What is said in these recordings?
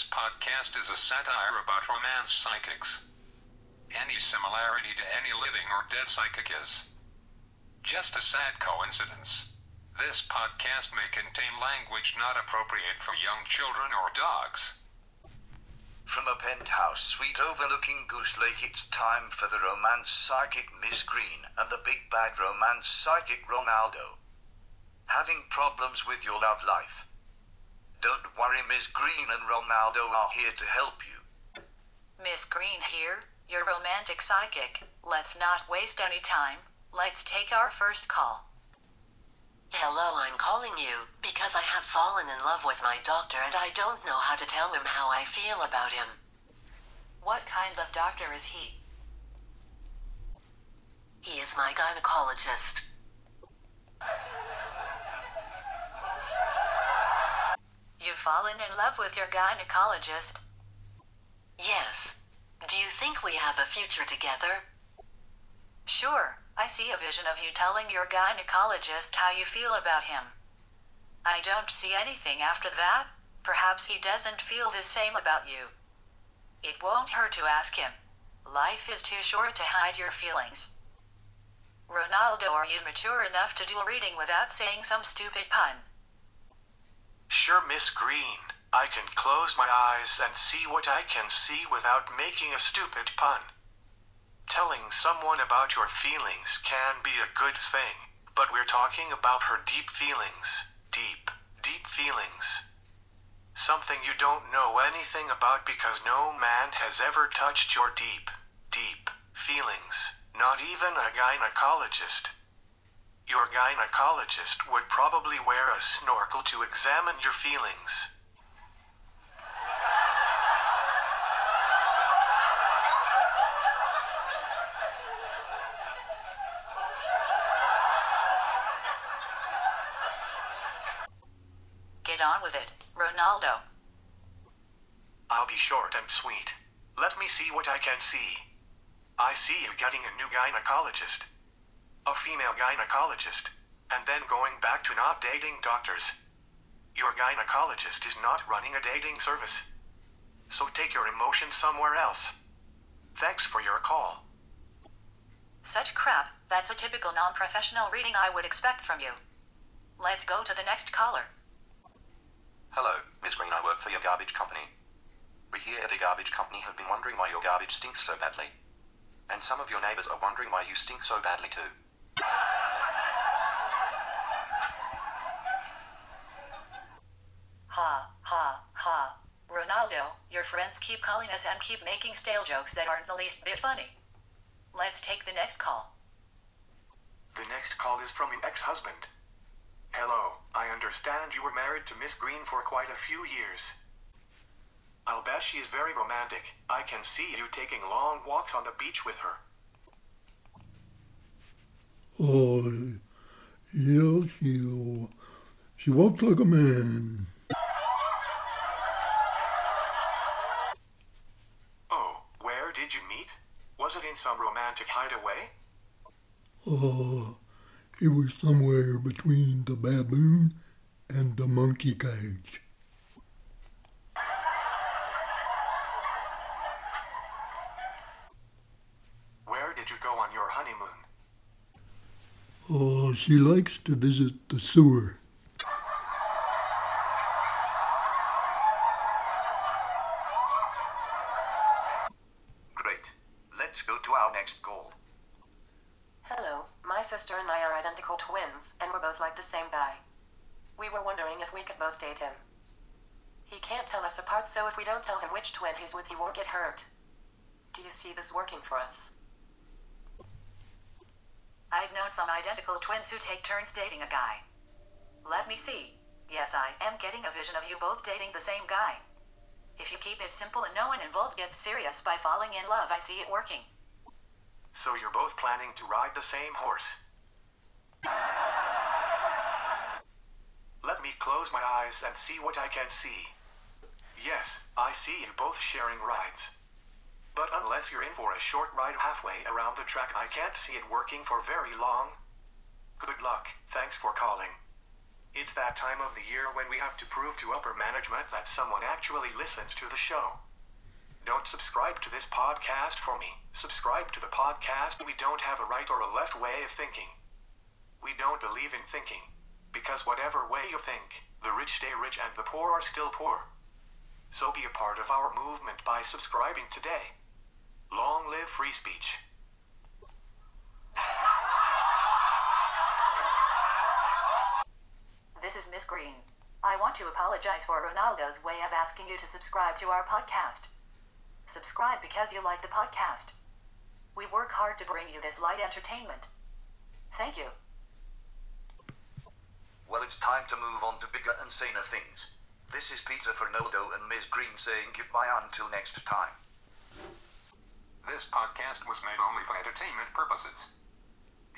This podcast is a satire about romance psychics. Any similarity to any living or dead psychic is just a sad coincidence. This podcast may contain language not appropriate for young children or dogs. From a penthouse suite overlooking Goose Lake, it's time for the romance psychic Miss Green and the big bad romance psychic Ronaldo. Having problems with your love life? Don't worry, Miss Green and Ronaldo are here to help you. Miss Green here, your romantic psychic. Let's not waste any time. Let's take our first call. Hello, I'm calling you because I have fallen in love with my doctor and I don't know how to tell him how I feel about him. What kind of doctor is he? He is my gynecologist. Fallen in love with your gynecologist. Yes. Do you think we have a future together? Sure, I see a vision of you telling your gynecologist how you feel about him. I don't see anything after that. Perhaps he doesn't feel the same about you. It won't hurt to ask him. Life is too short to hide your feelings. Ronaldo, are you mature enough to do a reading without saying some stupid pun? Sure, Miss Green. I can close my eyes and see what I can see without making a stupid pun. Telling someone about your feelings can be a good thing, but we're talking about her deep feelings. Deep, deep feelings. Something you don't know anything about because no man has ever touched your deep, deep feelings. Not even a gynecologist. Your gynecologist would probably wear a snorkel to examine your feelings. Get on with it, Ronaldo. I'll be short and sweet. Let me see what I can see. I see you getting a new gynecologist. A female gynecologist. And then going back to not dating doctors. Your gynecologist is not running a dating service. So take your emotions somewhere else. Thanks for your call. Such crap, that's a typical non professional reading I would expect from you. Let's go to the next caller. Hello, Miss Green, I work for your garbage company. We here at the garbage company have been wondering why your garbage stinks so badly. And some of your neighbors are wondering why you stink so badly too. Ha, ha, ha. Ronaldo, your friends keep calling us and keep making stale jokes that aren't the least bit funny. Let's take the next call. The next call is from your ex-husband. Hello, I understand you were married to Miss Green for quite a few years. I'll bet she is very romantic. I can see you taking long walks on the beach with her. Oh, yes, she, she walks like a man. Oh, where did you meet? Some romantic hideaway? Uh, it was somewhere between the baboon and the monkey cage. Where did you go on your honeymoon? Uh, she likes to visit the sewer. Great. Let's go to our next call. Hello, my sister and I are identical twins, and we're both like the same guy. We were wondering if we could both date him. He can't tell us apart, so if we don't tell him which twin he's with, he won't get hurt. Do you see this working for us? I've known some identical twins who take turns dating a guy. Let me see. Yes, I am getting a vision of you both dating the same guy. If you keep it simple and no one involved gets serious by falling in love, I see it working. So you're both planning to ride the same horse. Let me close my eyes and see what I can see. Yes, I see you both sharing rides. But unless you're in for a short ride halfway around the track, I can't see it working for very long. Good luck. Thanks for calling. It's that time of the year when we have to prove to upper management that someone actually listens to the show. Don't subscribe to this podcast for me. Subscribe to the podcast. We don't have a right or a left way of thinking. We don't believe in thinking. Because whatever way you think, the rich stay rich and the poor are still poor. So be a part of our movement by subscribing today. Long live free speech. This is Miss Green. I want to apologize for Ronaldo's way of asking you to subscribe to our podcast. Subscribe because you like the podcast. We work hard to bring you this light entertainment. Thank you. Well, it's time to move on to bigger and saner things. This is Peter Fernaldo and Ms. Green saying goodbye until next time. This podcast was made only for entertainment purposes.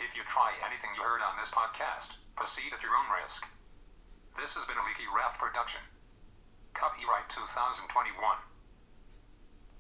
If you try anything you heard on this podcast, proceed at your own risk. This has been a Leaky Raft production. Copyright 2021.